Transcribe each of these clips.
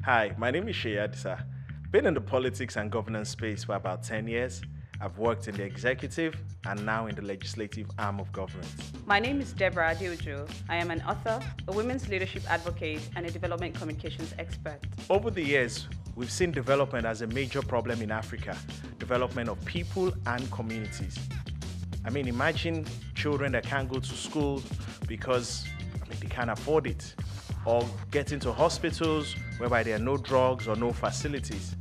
Hi, my name is Seyi Adisa. Been in the politics and governance space for about 10 years. I've worked in the executive and now in the legislative arm of government. My name is Deborah Adeojo. I am an author, a women's leadership advocate, and a development communications expert. Over the years, we've seen development as a major problem in Africa development of people and communities. I mean, imagine children that can't go to school because I mean, they can't afford it, or get into hospitals whereby there are no drugs or no facilities.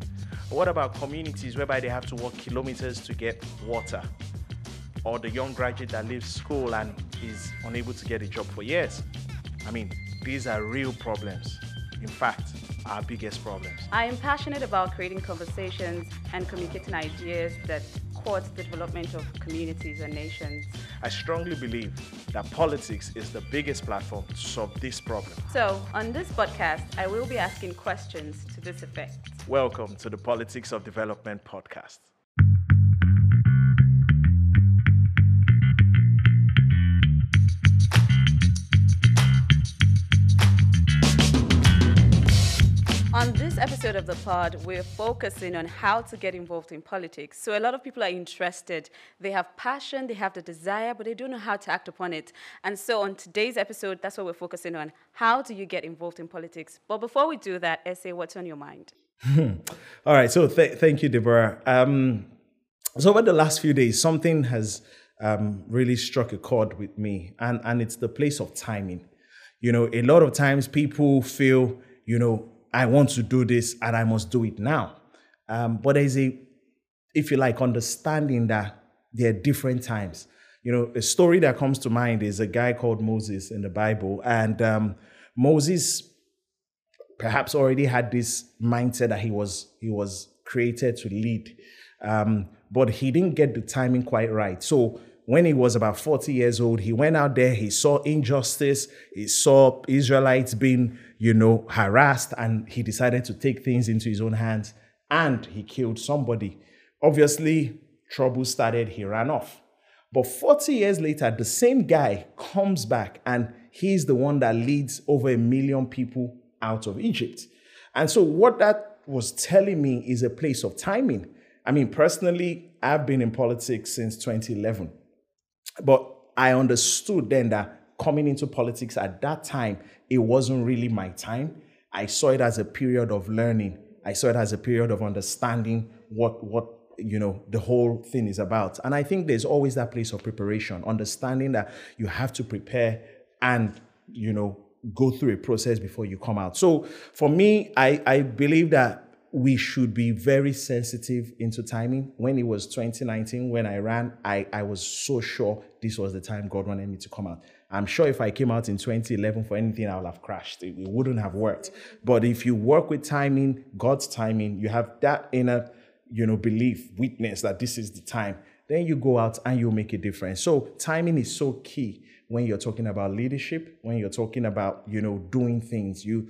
What about communities whereby they have to walk kilometers to get water? Or the young graduate that leaves school and is unable to get a job for years? I mean, these are real problems. In fact, our biggest problems. I am passionate about creating conversations and communicating ideas that court the development of communities and nations. I strongly believe that politics is the biggest platform to solve this problem. So, on this podcast, I will be asking questions to this effect. Welcome to the Politics of Development podcast. On this episode of the pod, we're focusing on how to get involved in politics. So, a lot of people are interested. They have passion, they have the desire, but they don't know how to act upon it. And so, on today's episode, that's what we're focusing on. How do you get involved in politics? But before we do that, Essay, what's on your mind? All right. So, th- thank you, Deborah. Um, so, over the last few days, something has um, really struck a chord with me, and, and it's the place of timing. You know, a lot of times people feel, you know, I want to do this and I must do it now. Um, but there's a, if you like, understanding that there are different times. You know, a story that comes to mind is a guy called Moses in the Bible, and um, Moses perhaps already had this mindset that he was he was created to lead, um, but he didn't get the timing quite right. So when he was about 40 years old, he went out there, he saw injustice, he saw Israelites being, you know, harassed, and he decided to take things into his own hands and he killed somebody. Obviously, trouble started, he ran off. But 40 years later, the same guy comes back and he's the one that leads over a million people out of Egypt. And so, what that was telling me is a place of timing. I mean, personally, I've been in politics since 2011. But I understood then that coming into politics at that time, it wasn't really my time. I saw it as a period of learning. I saw it as a period of understanding what what you know the whole thing is about. And I think there's always that place of preparation, understanding that you have to prepare and you know go through a process before you come out. So for me, I, I believe that we should be very sensitive into timing. When it was 2019, when I ran, I, I was so sure this was the time God wanted me to come out. I'm sure if I came out in 2011 for anything, I would have crashed. It, it wouldn't have worked. But if you work with timing, God's timing, you have that inner, you know, belief, witness that this is the time, then you go out and you make a difference. So timing is so key when you're talking about leadership, when you're talking about, you know, doing things. You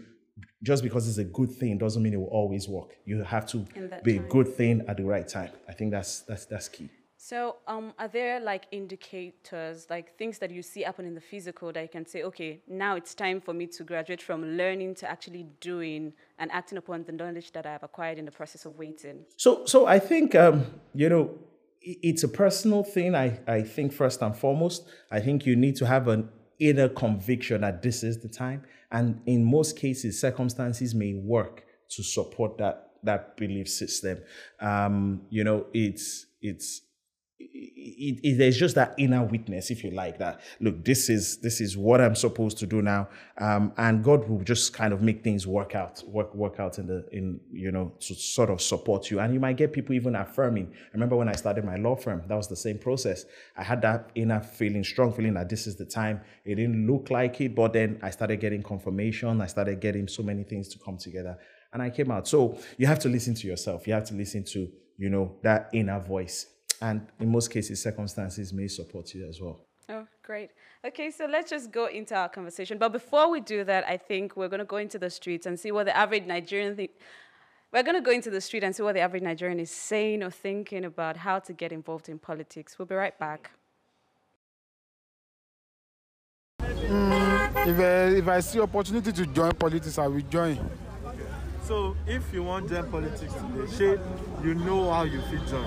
just because it's a good thing doesn't mean it will always work. You have to be time. a good thing at the right time. I think that's that's that's key. So, um, are there like indicators, like things that you see happen in the physical that you can say, okay, now it's time for me to graduate from learning to actually doing and acting upon the knowledge that I have acquired in the process of waiting? So, so I think um, you know it's a personal thing. I I think first and foremost, I think you need to have an inner conviction that this is the time. And in most cases, circumstances may work to support that that belief system. Um, you know, it's it's it, it, there's just that inner witness, if you like, that look, this is this is what I'm supposed to do now, um, and God will just kind of make things work out, work work out in the in you know to sort of support you, and you might get people even affirming. I remember when I started my law firm, that was the same process. I had that inner feeling, strong feeling that this is the time. It didn't look like it, but then I started getting confirmation. I started getting so many things to come together, and I came out. So you have to listen to yourself. You have to listen to you know that inner voice and in most cases, circumstances may support you as well. Oh, great. Okay, so let's just go into our conversation. But before we do that, I think we're going to go into the streets and see what the average Nigerian think. We're going to go into the street and see what the average Nigerian is saying or thinking about how to get involved in politics. We'll be right back. Mm, if, uh, if I see opportunity to join politics, I will join. So if you want join politics today, shey you know how you fit join.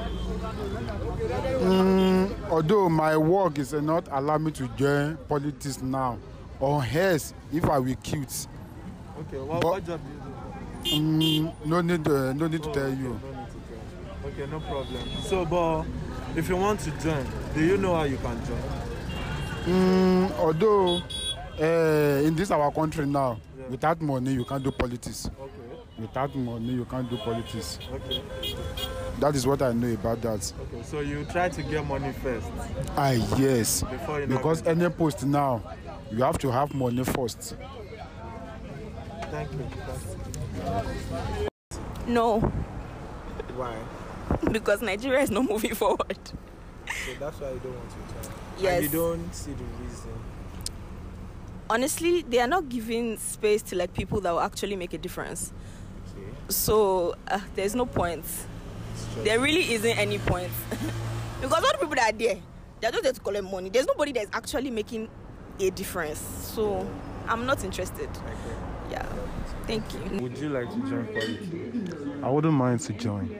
Mm, although my work is not allow me to join politics now, or else if I will quit. Okay, what, But- what job do you do? Mm, no need, uh, no need to tell okay, you. No need to. Okay, no problem. So, but if you want to join, do you know how you can join? Mm, although uh, in this our country now, Yeah. without money you can't do politics. Okay, Without money you can't do politics. okay, That is what I know about that. okay. So you try to get money first Ah yes, before you. because get- any post now, you have to have money first. Thank you. That's- No, Why? because Nigeria is not moving forward. So that's why you don't want to join. Yes. And you don't see the reason. Honestly, they are not giving space to like people that will actually make a difference. Okay. So uh, there's no point. There really isn't any point because all the people that are there, they're just there to collect money. There's nobody that's actually making a difference. So I'm not interested. Okay. Yeah. Thank you. Would you like to join politics? I wouldn't mind to join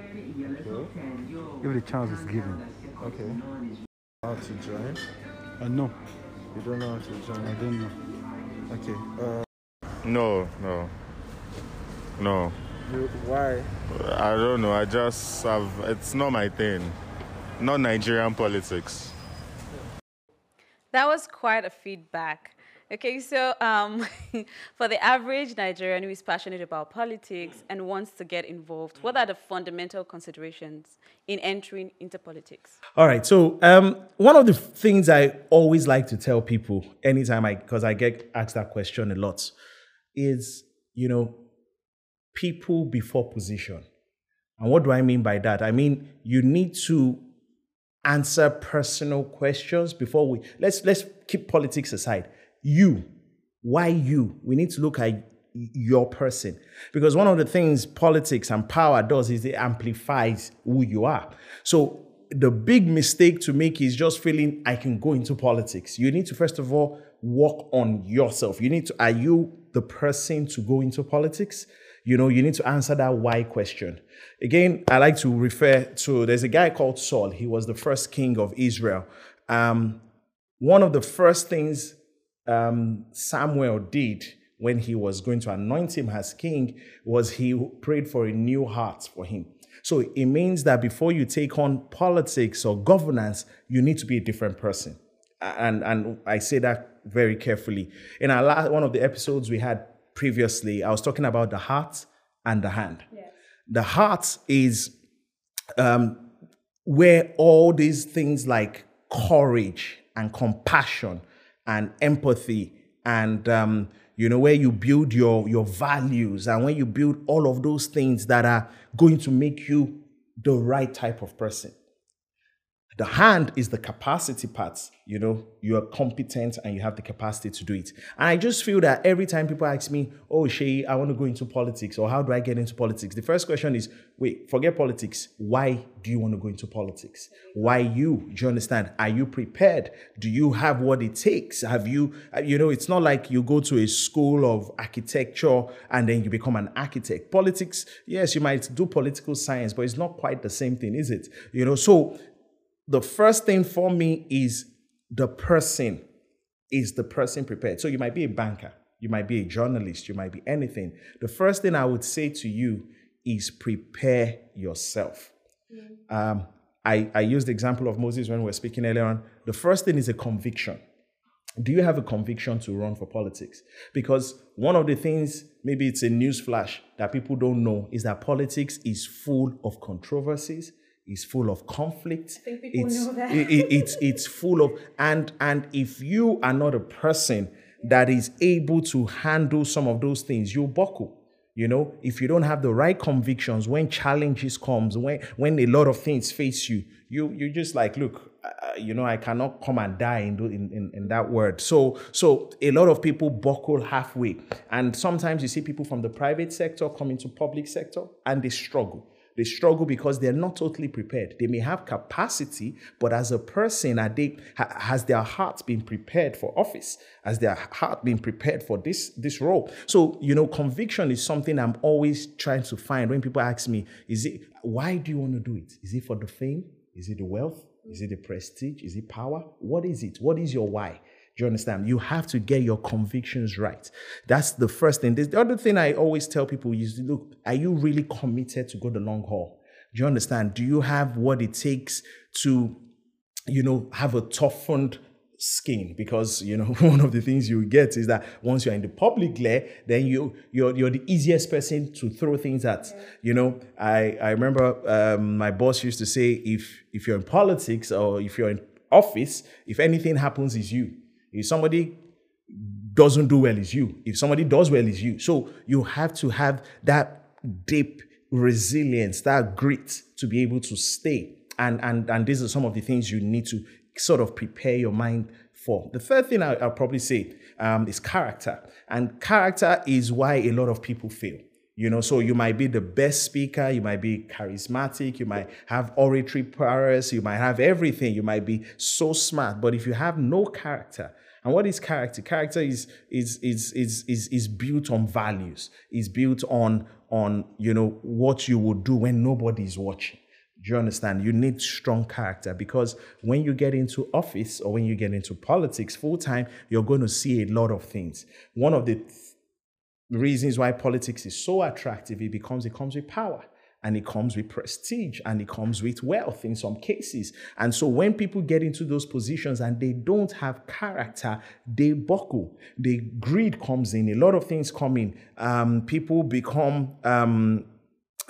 Okay. if the chance is given. Okay. How to join? I know, You don't know how to join? I don't know. Okay. Uh, No, no, no. You, why? I don't know. I just have. It's not my thing. Not Nigerian politics. That was quite a feedback. Okay, so um, for the average Nigerian who is passionate about politics and wants to get involved, what are the fundamental considerations in entering into politics? All right. So um, one of the things I always like to tell people anytime I, because I get asked that question a lot, is you know, people before position. And what do I mean by that? I mean you need to answer personal questions before we let's let's keep politics aside. You, why you? We need to look at your person because one of the things politics and power does is it amplifies who you are. So the big mistake to make is just feeling I can go into politics. You need to first of all work on yourself. You need to are you the person to go into politics? You know, you need to answer that why question. Again, I like to refer to there's a guy called Saul. He was the first king of Israel. Um, one of the first things um, Samuel did when he was going to anoint him as king was he prayed for a new heart for him. So it means that before you take on politics or governance, you need to be a different person. And, and I say that very carefully. In our last, one of the episodes we had previously, I was talking about the heart and the hand. The heart is um, where all these things like courage and compassion and empathy and um, you know where you build your your values and when you build all of those things that are going to make you the right type of person the hand is the capacity part you know you are competent and you have the capacity to do it. And i just feel that every time people ask me oh Seyi i want to go into politics or how do i get into politics? The first question is wait forget politics. Why do you want to go into politics? Why you? Do you understand? Are you prepared? Do you have what it takes? Have you you know it's not like you go to a school of architecture and then you become an architect. Politics yes you might do political science but it's not quite the same thing is it? You know so the first thing for me is the person is the person prepared. So you might be a banker you might be a journalist you might be anything. The first thing i would say to you is prepare yourself. Um, I, I used the example of moses when we were speaking earlier on. The first thing is a conviction. Do you have a conviction to run for politics? Because one of the things, maybe it's a news flash that people don't know, is that politics is full of controversies, is full of conflict. I think people it's, know that. it- it- it's it's full of and and if you are not a person that is able to handle some of those things, you'll buckle. You know, if you don't have the right convictions when challenges comes, when when a lot of things face you, you you just like look, uh, you know, I cannot come and die in, in in in that word. So so a lot of people buckle halfway, and sometimes you see people from the private sector come into public sector and they struggle They struggle because they're not totally prepared. They may have capacity, but as a person, are they ha- has their heart been prepared for office? Has their heart been prepared for this this role? So you know, conviction is something I'm always trying to find. When people ask me, "Is it why do you want to do it? Is it for the fame? Is it the wealth? Is it the prestige? Is it power? What is it? What is your why?" Do you understand? You have to get your convictions right. That's the first thing. The other thing I always tell people is look, are you really committed to go the long haul? Do you understand? Do you have what it takes to, you know, have a toughened skin? Because you know, one of the things you get is that once you're in the public glare, then you you're you're the easiest person to throw things at. You know, I I remember um, my boss used to say if if you're in politics or if you're in office, if anything happens, is you. If somebody doesn't do well, it's you. If somebody does well, it's you. So you have to have that deep resilience, that grit to be able to stay. And and and these are some of the things you need to sort of prepare your mind for. The third thing I, will probably say um, is character, and character is why a lot of people fail. You know, so you might be the best speaker, you might be charismatic, you might have oratory prowess, you might have everything, you might be so smart, but if you have no character, and what is character? Character is is is is is, is built on values. Is built on on you know what you would do when nobody is watching. Do you understand? You need strong character because when you get into office or when you get into politics full time, you're going to see a lot of things. One of the th- reasons why politics is so attractive, it becomes it comes with power and it comes with prestige and it comes with wealth in some cases. And so when people get into those positions and they don't have character, they buckle. The greed comes in. A lot of things come in. Um, people become um,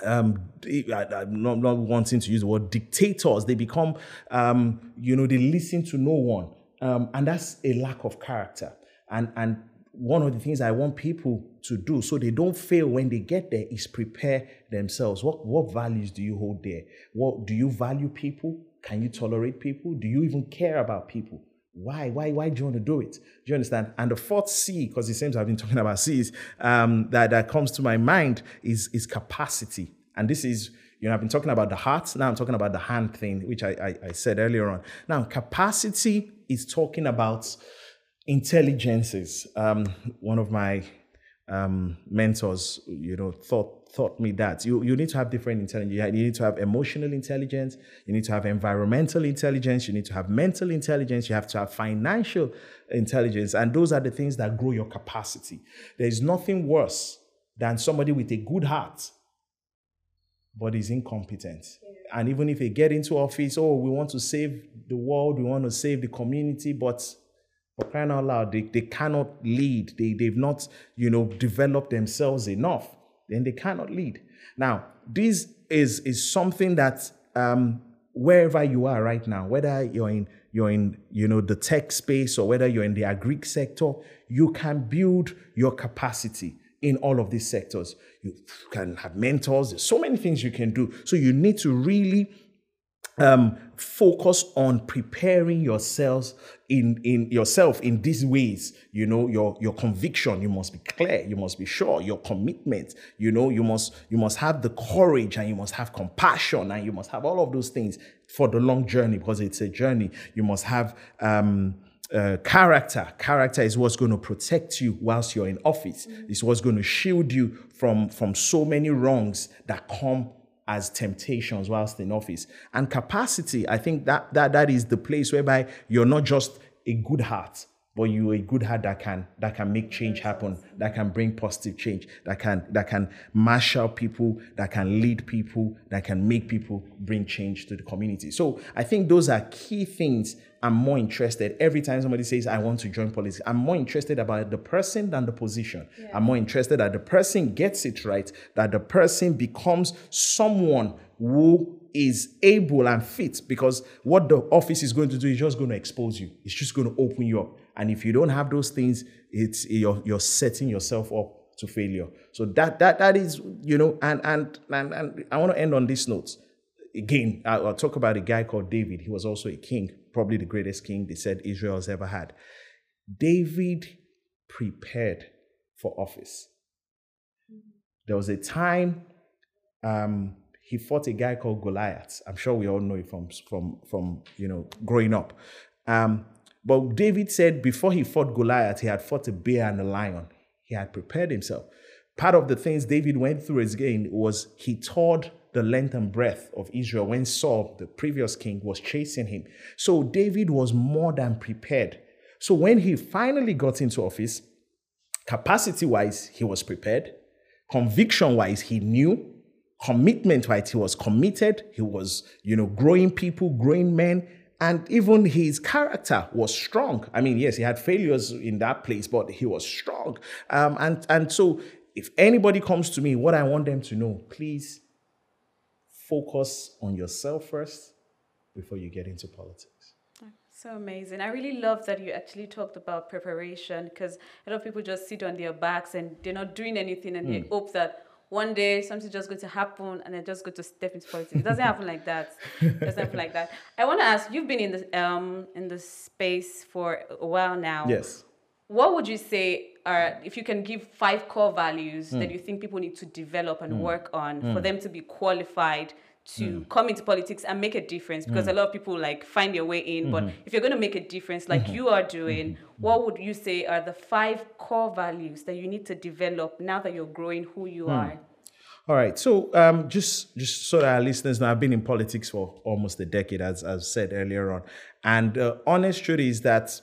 um, I, am not, not wanting to use the word dictators. They become, um, you know, they listen to no one, um, and that's a lack of character. And and one of the things I want people to do so they don't fail when they get there is prepare themselves. What what values do you hold there? What do you value people? Can you tolerate people? Do you even care about people? Why? Why? Why do you want to do it? Do you understand? And the fourth C, because it seems I've been talking about C's, um, that, that comes to my mind is, is capacity. And this is, you know, I've been talking about the heart. Now I'm talking about the hand thing, which I, I, I said earlier on. Now, capacity is talking about intelligences. Um, one of my um, mentors, you know, thought taught me that you, you need to have different intelligence. You need to have emotional intelligence. You need to have environmental intelligence. You need to have mental intelligence. You have to have financial intelligence, and those are the things that grow your capacity. There is nothing worse than somebody with a good heart, but is incompetent. And even if they get into office, oh, we want to save the world, we want to save the community, but for crying out loud, they, they cannot lead. They, they've not, you know, developed themselves enough. Then they cannot lead. Now, this is, is something that um, wherever you are right now, whether you're in, you're in, you know, the tech space or whether you're in the agri sector, you can build your capacity in all of these sectors. You can have mentors. There's so many things you can do. So you need to really um, focus on preparing yourselves in in yourself in these ways. You know your your conviction you must be clear you must be sure your commitment you know you must you must have the courage and you must have compassion and you must have all of those things for the long journey because it's a journey. You must have um uh, character. Character is what's going to protect you whilst you're in office. Mm-hmm. it's what's going to shield you from from so many wrongs that come as temptations whilst in office. And capacity, I think that that that is the place whereby you're not just a good heart, but you're a good heart that can that can make change happen, that can bring positive change, that can that can marshal people, that can lead people, that can make people bring change to the community. So I think those are key things I'm more interested. Every time somebody says, I want to join politics, I'm more interested about the person than the position. Yeah. I'm more interested that the person gets it right, that the person becomes someone who is able and fit because what the office is going to do is just going to expose you. It's just going to open you up. And if you don't have those things, it's you're, you're setting yourself up to failure. So that that that is, you know, and and and, and I want to end on this note. Again, I'll talk about a guy called David. He was also a king, probably the greatest king they said Israel has ever had. David prepared for office. There was a time um, he fought a guy called Goliath. I'm sure we all know it from from from you know growing up. Um, but David said before he fought Goliath, he had fought a bear and a lion. He had prepared himself. Part of the things David went through again was he toured the length and breadth of Israel when Saul, the previous king, was chasing him. So David was more than prepared. So when he finally got into office, capacity wise, he was prepared. Conviction wise, he knew. Commitment wise, he was committed. He was, you know, growing people, growing men. And even his character was strong. I mean, yes, he had failures in that place, but he was strong. Um, and, and so, if anybody comes to me, what I want them to know, please focus on yourself first before you get into politics. So amazing. I really love that you actually talked about preparation because a lot of people just sit on their backs and they're not doing anything and they hope that one day something's just going to happen and they're just going to step into politics. It doesn't happen like that. It doesn't happen like that. I want to ask, you've been in the um in the space for a while now. Yes. What would you say are if you can give five core values hmm. that you think people need to develop and hmm. work on hmm. for them to be qualified to hmm. come into politics and make a difference? Because hmm. a lot of people like find their way in, but hmm. if you're going to make a difference like you are doing, what would you say are the five core values that you need to develop now that you're growing who you are? All right. So um, just just so that our listeners know, I've been in politics for almost a decade, as I've said earlier on. And uh, honest truth is that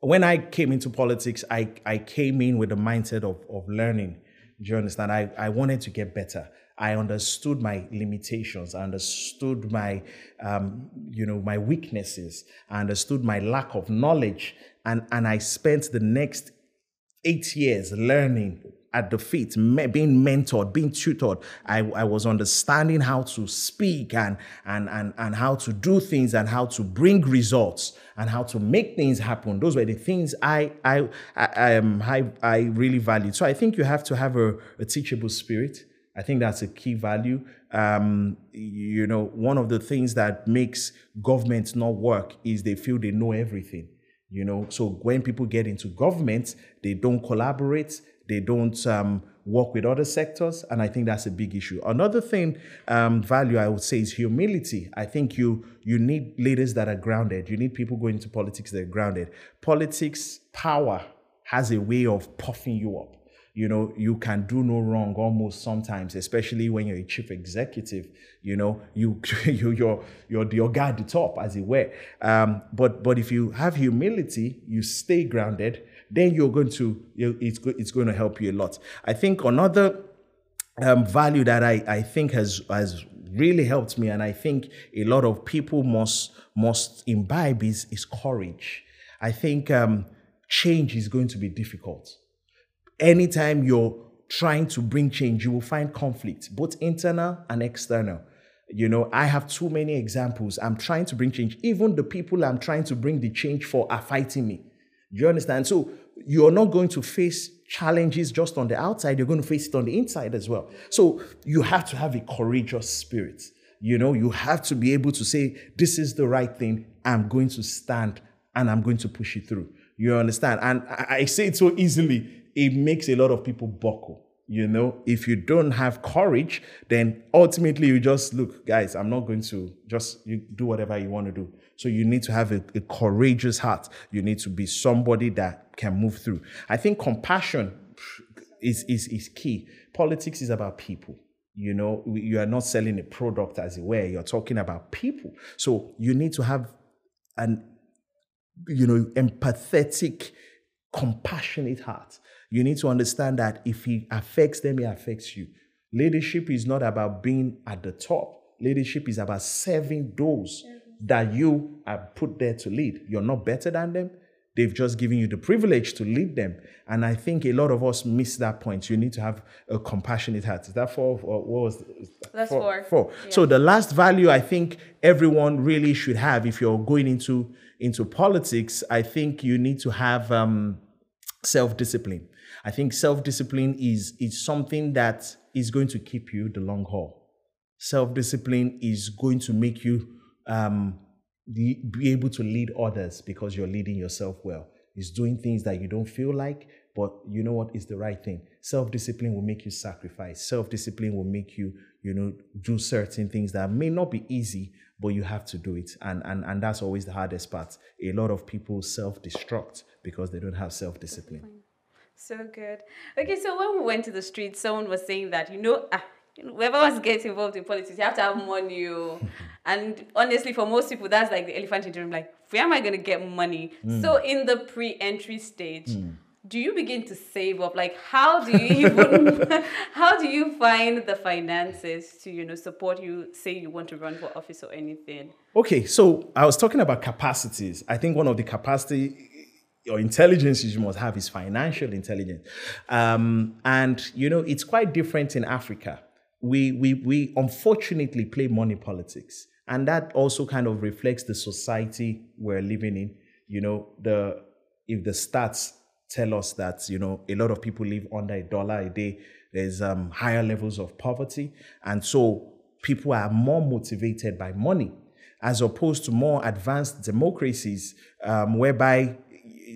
when I came into politics, I, I came in with the mindset of, of learning. Do you understand? I, I wanted to get better. I understood my limitations. I understood my, um, you know, my weaknesses. I understood my lack of knowledge. And, and I spent the next eight years learning at the feet, being mentored, being tutored. I, I was understanding how to speak and, and, and, and how to do things and how to bring results and how to make things happen. Those were the things I, I, I, I, um, I, I really valued. So I think you have to have a, a teachable spirit. I think that's a key value. Um, you know, one of the things that makes governments not work is they feel they know everything. You know, so when people get into government, they don't collaborate, they don't um, work with other sectors, and I think that's a big issue. Another thing, um, value I would say is humility. I think you you need leaders that are grounded. You need people going into politics that are grounded. Politics power has a way of puffing you up you know you can do no wrong almost sometimes especially when you're a chief executive you know you you you're you're guy at the top as it were. Um, but but if you have humility you stay grounded then you're going to it's it's going to help you a lot. I think another um, value that I, I think has has really helped me and i think a lot of people must must imbibe is is courage. I think um, change is going to be difficult anytime you're trying to bring change, you will find conflict, both internal and external. You know, I have too many examples. I'm trying to bring change. Even the people I'm trying to bring the change for are fighting me. Do you understand? So you're not going to face challenges just on the outside, you're going to face it on the inside as well. So you have to have a courageous spirit. You know, you have to be able to say, This is the right thing. I'm going to stand and I'm going to push it through. You understand? And I, I say it so easily it makes a lot of people buckle. You know, if you don't have courage, then ultimately you just look, guys, I'm not going to just you do whatever you want to do. So you need to have a, a courageous heart. You need to be somebody that can move through. I think compassion is, is, is key. Politics is about people. You know, you are not selling a product as it were. You're talking about people. So you need to have an, you know, empathetic, compassionate heart. You need to understand that if he affects them, he affects you. Leadership is not about being at the top. Leadership is about serving those that you are put there to lead. You're not better than them. They've just given you the privilege to lead them. And I think a lot of us miss that point. You need to have a compassionate heart. Is that four? Or what was That's four. Four. So the last value I think everyone really should have if you're going into into politics, I think you need to have um, self-discipline. I think self-discipline is is something that is going to keep you the long haul. Self-discipline is going to make you um, be able to lead others because you're leading yourself well. It's doing things that you don't feel like, but you know what is the right thing. Self discipline will make you sacrifice. Self discipline will make you, you know, do certain things that may not be easy, but you have to do it. And and and that's always the hardest part. A lot of people self destruct because they don't have self discipline. So good. Okay, so when we went to the street, someone was saying that, you know, ah, whoever wants to get involved in politics, you have to have money. oh. and honestly, for most people, that's like the elephant in the room. Like, where am I going to get money? So, in the pre entry stage, do you begin to save up? Like, how do you even, how do you find the finances to, you know, support you, say you want to run for office or anything? Okay, so I was talking about capacities. I think one of the capacity or intelligence you must have is financial intelligence, um, and you know it's quite different in Africa. We we we unfortunately play money politics, and that also kind of reflects the society we're living in. You know, the if the stats tell us that you know a lot of people live under a dollar a day, there's um, higher levels of poverty, and so people are more motivated by money as opposed to more advanced democracies um, whereby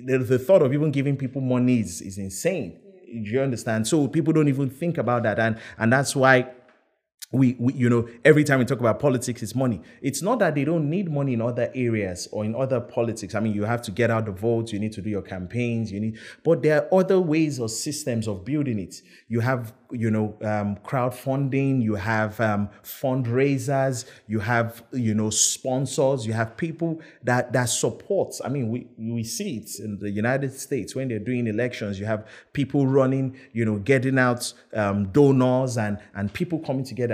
the, the thought of even giving people money is, is insane. Do you understand? So people don't even think about that, and and that's why we, we, you know, every time we talk about politics, it's money. It's not that they don't need money in other areas or in other politics. I mean, you have to get out the votes, you need to do your campaigns, you need, but there are other ways or systems of building it. You have, you know, um, crowdfunding, you have um, fundraisers, you have, you know, sponsors, you have people that that support. I mean, we we see it in the United States when they're doing elections. You have people running, you know, getting out um, donors and and people coming together.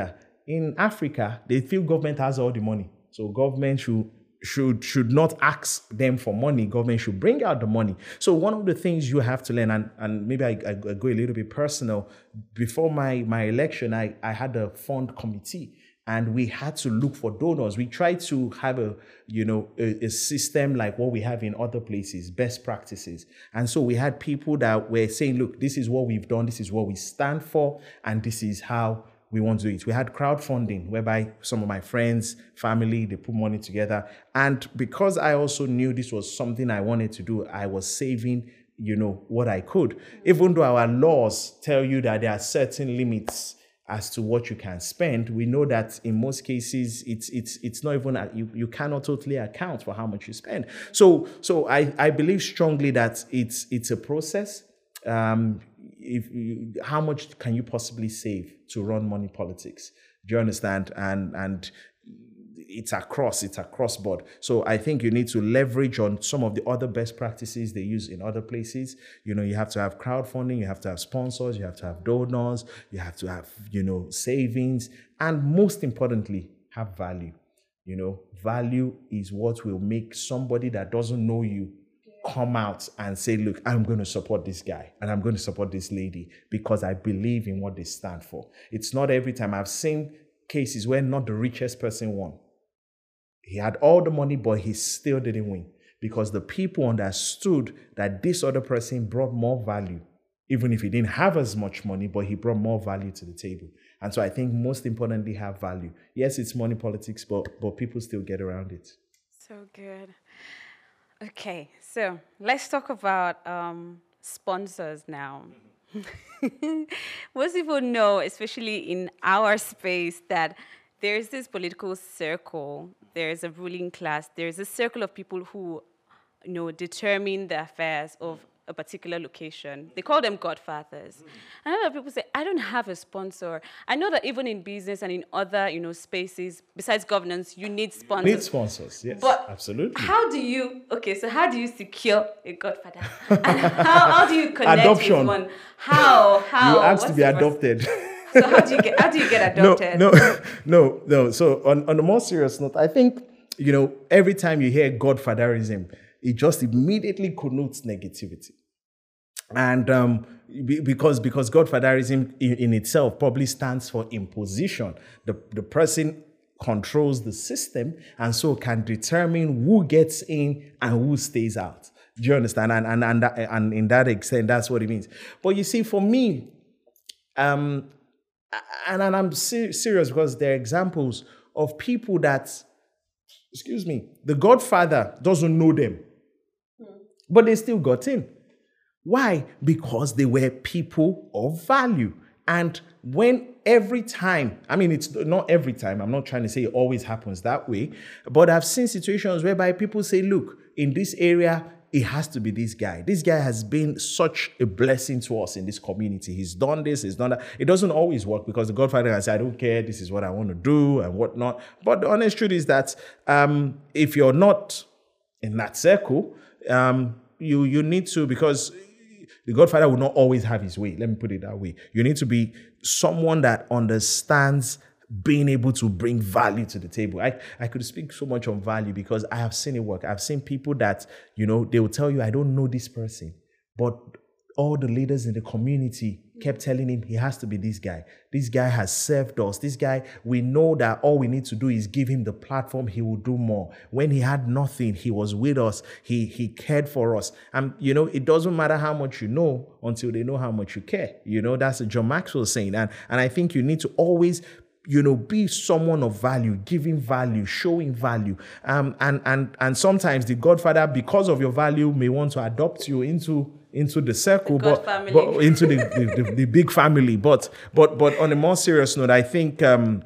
In Africa, they feel government has all the money, so government should should should not ask them for money. Government should bring out the money. So one of the things you have to learn, and, and maybe I, I go a little bit personal. Before my my election, I I had a fund committee, and we had to look for donors. We tried to have a you know a, a system like what we have in other places, best practices. And so we had people that were saying, look, this is what we've done, this is what we stand for, and this is how we want to do it. We had crowdfunding whereby some of my friends, family, they put money together. And because I also knew this was something I wanted to do, I was saving, you know, what I could. Even though our laws tell you that there are certain limits as to what you can spend, we know that in most cases it's it's it's not even uh, you, you cannot totally account for how much you spend. So so I, I believe strongly that it's it's a process. Um, if you, how much can you possibly save to run money politics? Do you understand? And and it's across it's across board. So I think you need to leverage on some of the other best practices they use in other places. You know, you have to have crowdfunding, you have to have sponsors, you have to have donors, you have to have you know savings, and most importantly, have value. You know, value is what will make somebody that doesn't know you come out and say, look, I'm going to support this guy and I'm going to support this lady because I believe in what they stand for. It's not every time. I've seen cases where not the richest person won. He had all the money, but he still didn't win because the people understood that this other person brought more value, even if he didn't have as much money, but he brought more value to the table. And so I think most importantly, have value. Yes, it's money politics, but, but people still get around it. So good. Okay, so let's talk about um, sponsors now. Most people know, especially in our space, that there's this political circle, there's a ruling class, there's a circle of people who you know, determine the affairs of a particular location. They call them godfathers. And a lot of people say, I don't have a sponsor. I know that even in business and in other, you know, spaces, besides governance, you need sponsors. You Need sponsors, yes, But absolutely. How do you, okay, so how do you secure a godfather? and how, how do you connect Adoption. with one? How, how? you asked to be adopted. So how do you get, how do you get no, adopted? no, no, no. So on, on a more serious note, I think, you know, every time you hear godfatherism, it just immediately connotes negativity. And um, because because godfatherism in, itself probably stands for imposition. The, the person controls the system and so can determine who gets in and who stays out. Do you understand? And and and, and in that extent, that's what it means. But you see, for me, um, and, and I'm ser- serious because there are examples of people that, excuse me, the Godfather doesn't know them, but they still got in. Why? Because they were people of value. And when every time, I mean, it's not every time, I'm not trying to say it always happens that way, but I've seen situations whereby people say, look, in this area, it has to be this guy. This guy has been such a blessing to us in this community. He's done this, he's done that. It doesn't always work because the Godfather has said, I don't care, this is what I want to do and whatnot. But the honest truth is that um, if you're not in that circle, um, you you need to because the Godfather will not always have his way. Let me put it that way. You need to be someone that understands being able to bring value to the table. I, I could speak so much on value because I have seen it work. I've seen people that, you know, they will tell you, I don't know this person, but all the leaders in the community kept telling him he has to be this guy. This guy has served us. This guy, we know that all we need to do is give him the platform. He will do more. When he had nothing, he was with us. He he cared for us. And you know, it doesn't matter how much you know until they know how much you care. You know, that's John Maxwell saying. And and I think you need to always you know be someone of value giving value showing value um and and and sometimes the godfather because of your value may want to adopt you into into the circle The but, but into the, the, the, big family. But but but on a more serious note i think um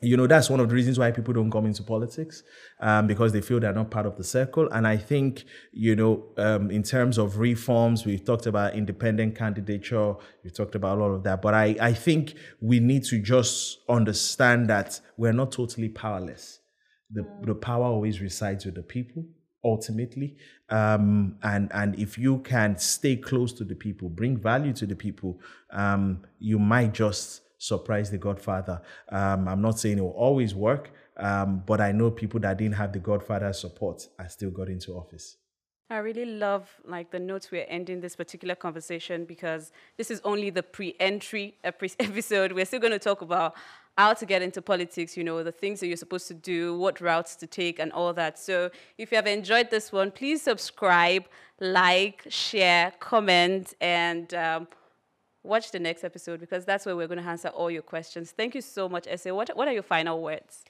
you know that's one of the reasons why people don't come into politics um, because they feel they're not part of the circle. And i think you know um, in terms of reforms we've talked about independent candidature we've talked about all of that. But i, I think we need to just understand that we're not totally powerless. The, the power always resides with the people ultimately. Um, and and if you can stay close to the people bring value to the people um, you might just surprise the godfather. Um, i'm not saying it will always work um, but i know people that didn't have the godfather's support and still got into office I really love like the notes we're ending this particular conversation because this is only the pre-entry episode. We're still going to talk about how to get into politics, you know, the things that you're supposed to do, what routes to take, and all that. So if you have enjoyed this one, please subscribe, like, share, comment, and um, watch the next episode because that's where we're going to answer all your questions. Thank you so much, Essay. What, what are your final words?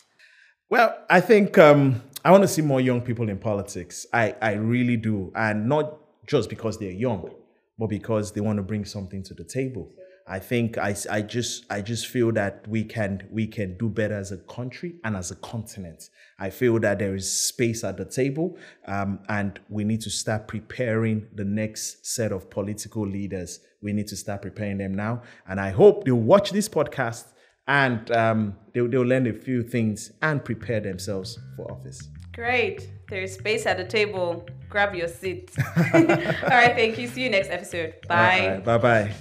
Well, I think um, I want to see more young people in politics. I, I really do. And not just because they're young, but because they want to bring something to the table. I think I, I just I just feel that we can we can do better as a country and as a continent. I feel that there is space at the table, um, and we need to start preparing the next set of political leaders. We need to start preparing them now, and I hope they'll watch this podcast and um, they'll, they'll learn a few things and prepare themselves for office. Great. There's space at the table. Grab your seat. all right. Thank you. See you next episode. Bye. Bye bye.